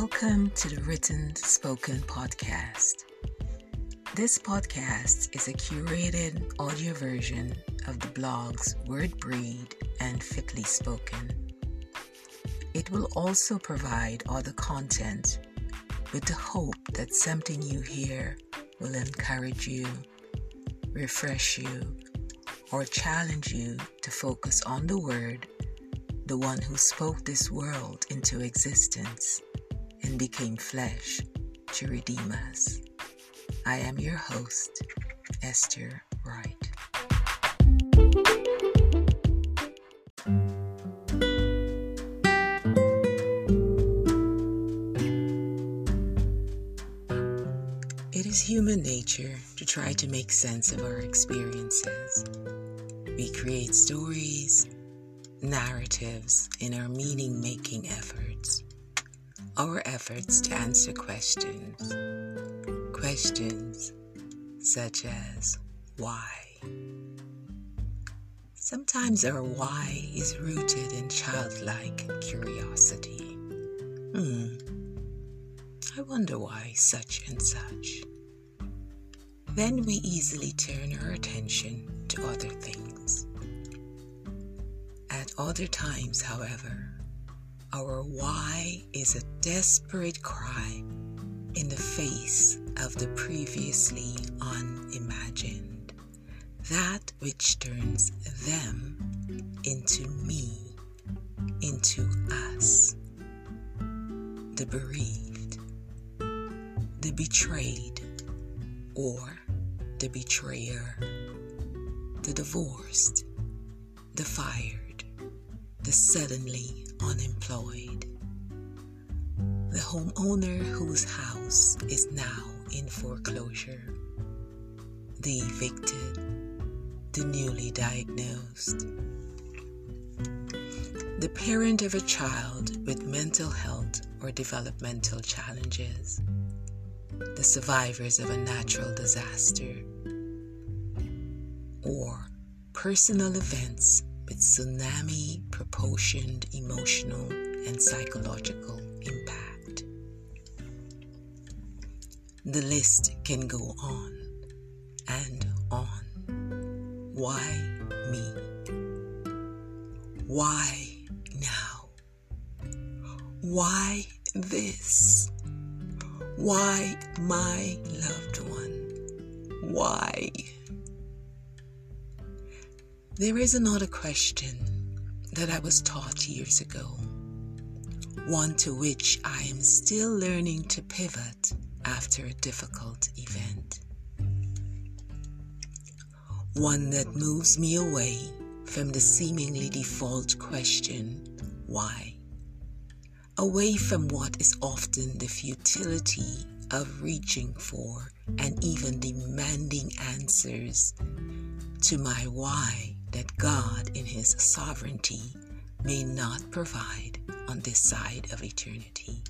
Welcome to the Written Spoken Podcast. This podcast is a curated audio version of the blogs Word Breed and Fitly Spoken. It will also provide other content with the hope that something you hear will encourage you, refresh you, or challenge you to focus on the Word, the one who spoke this world into existence and became flesh to redeem us. I am your host, Esther Wright. It is human nature to try to make sense of our experiences. We create stories, narratives in our meaning making efforts our efforts to answer questions. Questions such as why. Sometimes our why is rooted in childlike curiosity. Hmm, I wonder why such and such. Then we easily turn our attention to other things. At other times, however, our why is a desperate cry in the face of the previously unimagined, that which turns them into me, into us, the bereaved, the betrayed, or the betrayer, the divorced, the fired, the suddenly unemployed. The homeowner whose house is now in foreclosure. The evicted. The newly diagnosed. The parent of a child with mental health or developmental challenges. The survivors of a natural disaster. Or personal events with tsunami proportioned emotional and psychological impact. The list can go on and on. Why me? Why now? Why this? Why my loved one? Why? There is another question that I was taught years ago, one to which I am still learning to pivot after a difficult event. One that moves me away from the seemingly default question, why? Away from what is often the futility of reaching for and even demanding answers to my why that God, in His sovereignty, may not provide on this side of eternity.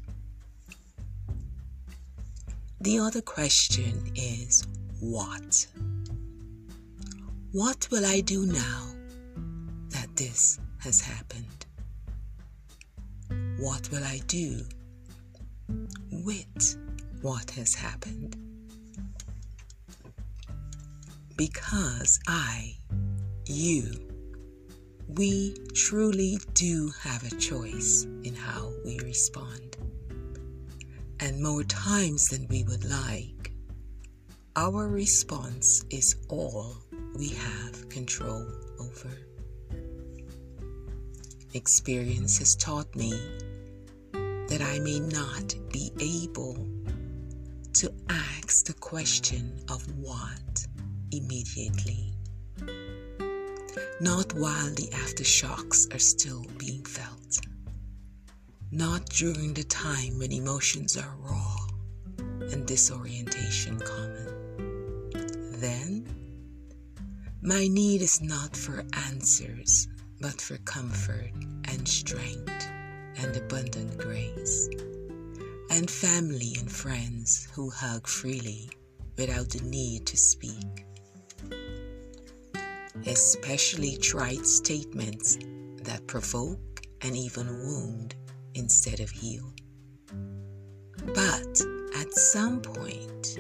The other question is what? What will I do now that this has happened? What will I do with what has happened? Because I you, we truly do have a choice in how we respond. And more times than we would like, our response is all we have control over. Experience has taught me that I may not be able to ask the question of what immediately not while the aftershocks are still being felt, not during the time when emotions are raw and disorientation common. Then, my need is not for answers, but for comfort and strength and abundant grace, and family and friends who hug freely without the need to speak especially trite statements that provoke and even wound instead of heal. But at some point,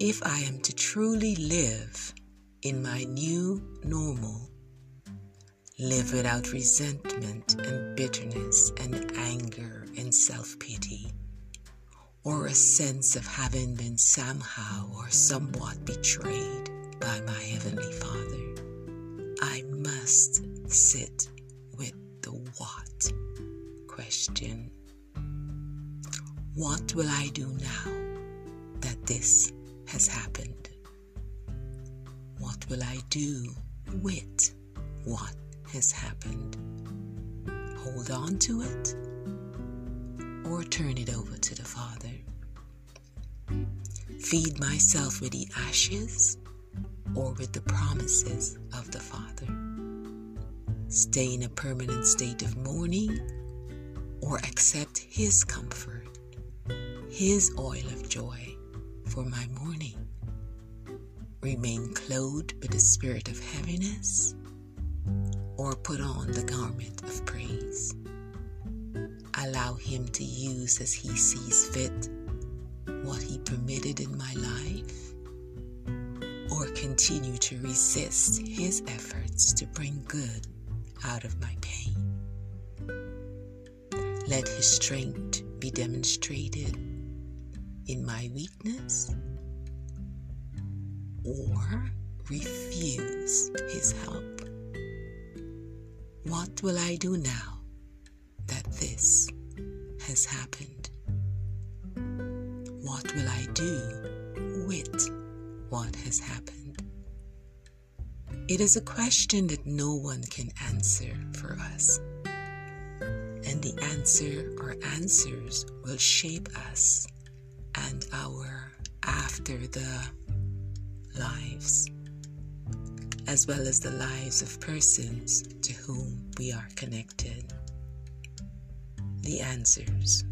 if I am to truly live in my new normal, live without resentment and bitterness and anger and self pity, or a sense of having been somehow or somewhat betrayed by my Heavenly Father, I must sit with the what question. What will I do now that this has happened? What will I do with what has happened? Hold on to it or turn it over to the Father? Feed myself with the ashes or with the promises of the Father? Stay in a permanent state of mourning or accept His comfort, His oil of joy for my mourning? Remain clothed with the spirit of heaviness or put on the garment of praise? Allow Him to use as He sees fit what He permitted in my life, or continue to resist His efforts to bring good out of my pain. Let His strength be demonstrated in my weakness, or refuse His help. What will I do now that this has happened? What will I do with what has happened? It is a question that no one can answer for us. And the answer or answers will shape us and our after the lives, as well as the lives of persons to whom we are connected. The answers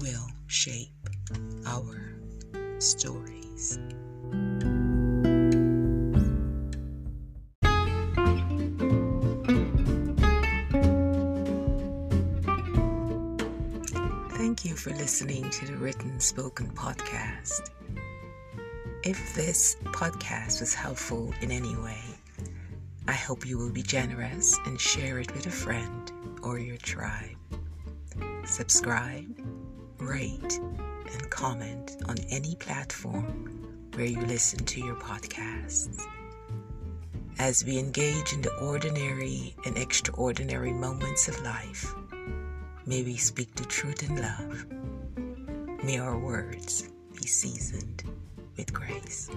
will shape our stories. Thank you for listening to the Written Spoken podcast. If this podcast was helpful in any way, I hope you will be generous and share it with a friend or your tribe. Subscribe, rate, and comment on any platform where you listen to your podcasts. As we engage in the ordinary and extraordinary moments of life, may we speak the truth in love. May our words be seasoned with grace.